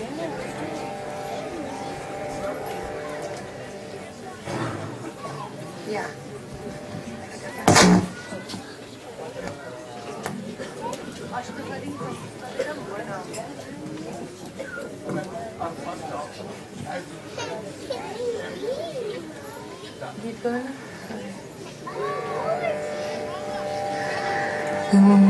Yeah. you. going.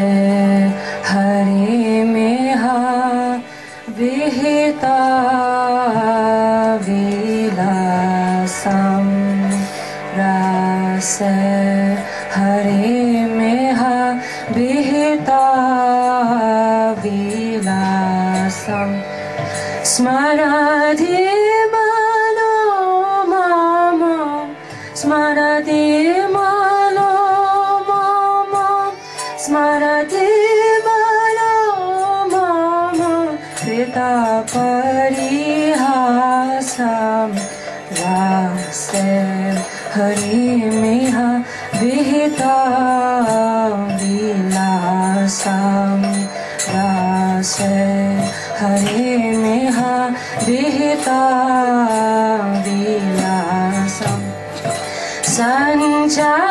हिता विवासम् रास हरे मेहा विहिता विवासम् स्मराधि हरि मेह विहिता विलासामि रास हरे मेह विहिता विलासं। सञ्चार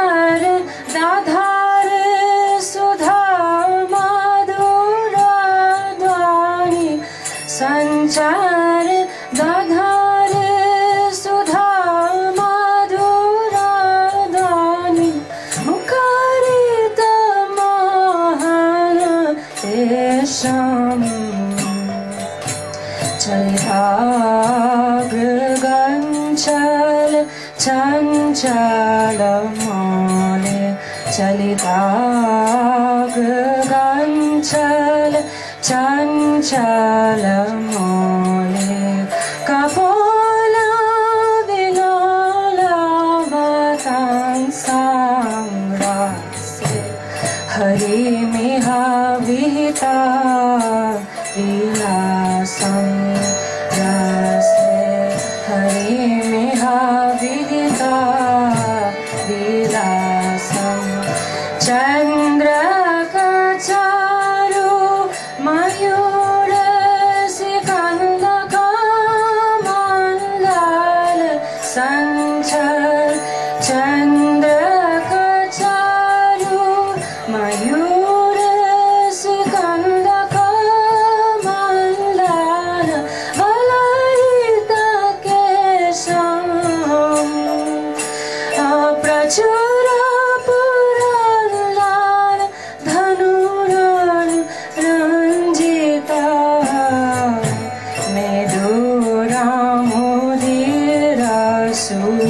चलि गञ्चल चञ्चल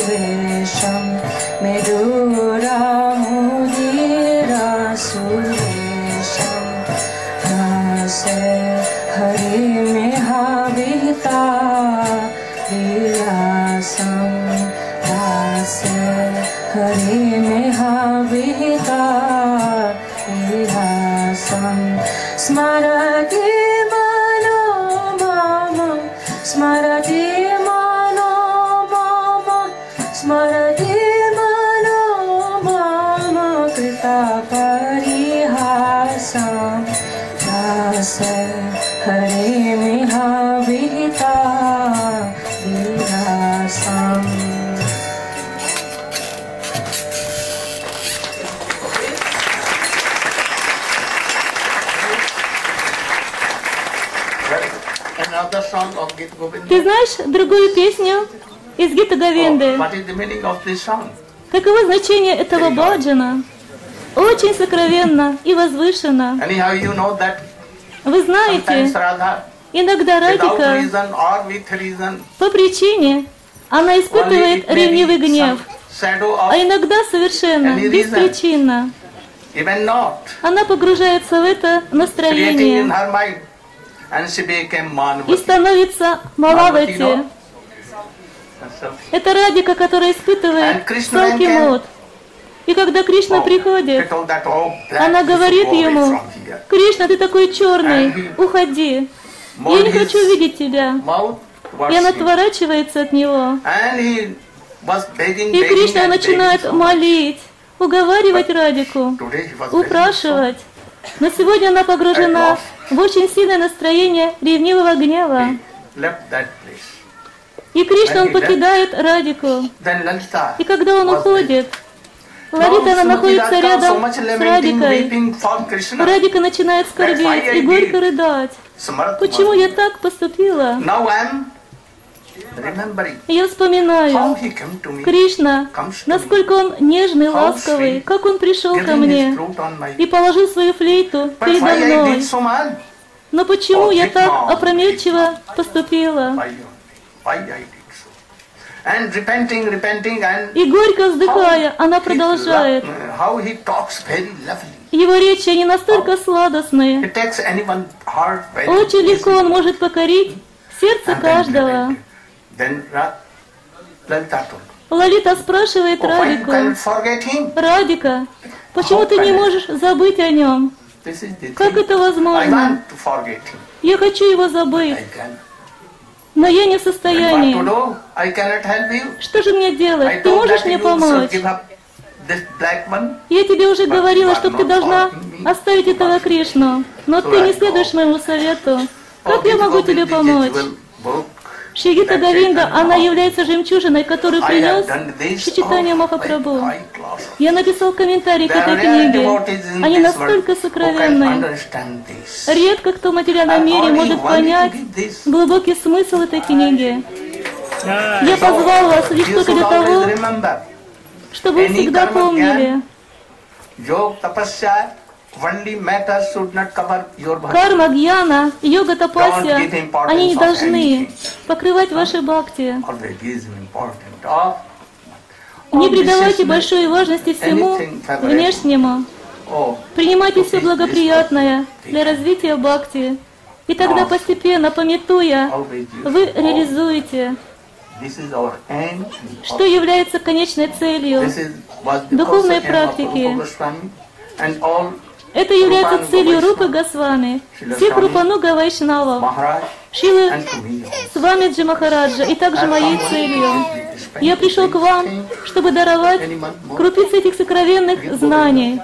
रे शुरीरा सुरेश रा हरि मेहाविता विलासं इसम् हरि मेहाविता विलासं स्मरति Ты знаешь другую песню из Гита Oh, Говинды? song? Каково значение этого баджана? Очень сокровенно и возвышенно. Вы знаете, иногда Радика по причине она испытывает ревнивый гнев, а иногда совершенно беспричинно. Она погружается в это настроение, и становится Малавати. Это Радика, которая испытывает came- мод. И когда Кришна She приходит, oh, она говорит ему. Кришна, ты такой черный, уходи. Я не хочу видеть тебя. И она отворачивается от него. И Кришна начинает молить, уговаривать Радику, упрашивать. Но сегодня она погружена в очень сильное настроение ревнивого гнева. И Кришна, он покидает Радику. И когда он уходит, Ларита, она находится рядом с Радикой. Радика начинает скорбеть и горько рыдать. Почему я так поступила? Я вспоминаю, Кришна, насколько он нежный, ласковый, как он пришел ко мне и положил свою флейту передо мной. Но почему я так опрометчиво поступила? И горько вздыхая, она продолжает. Его речи, они настолько сладостные. Очень легко он может покорить сердце каждого. Лолита спрашивает Радику? Радика, почему ты не можешь забыть о нем? Как это возможно? Я хочу его забыть, но я не в состоянии. Что же мне делать? Ты можешь мне помочь? Я тебе уже говорила, что ты должна оставить этого Кришну, но ты не следуешь моему совету. Как я могу тебе помочь? Шигита Chaitanya она является жемчужиной, которую принес of Махапрабху. Я написал комментарий к этой книге. Они настолько сокровенные. Редко кто в материальном мире может понять глубокий смысл этой книги. Я позвал вас лишь только для того, чтобы вы всегда помнили, Карма, гьяна, йога, тапасия, они не должны покрывать ваши бхакти. Of Не придавайте большой важности всему внешнему. Oh, Принимайте все благоприятное для развития бхакти. И тогда Now, постепенно, пометуя, вы реализуете, что является конечной целью. Духовной практики. Это является целью Рупы Госвами, всех Рупануга Вайшнавов, Шилы. Свамиджи Махараджа и также моей целью. Я пришел к вам, чтобы даровать крупицы этих сокровенных знаний.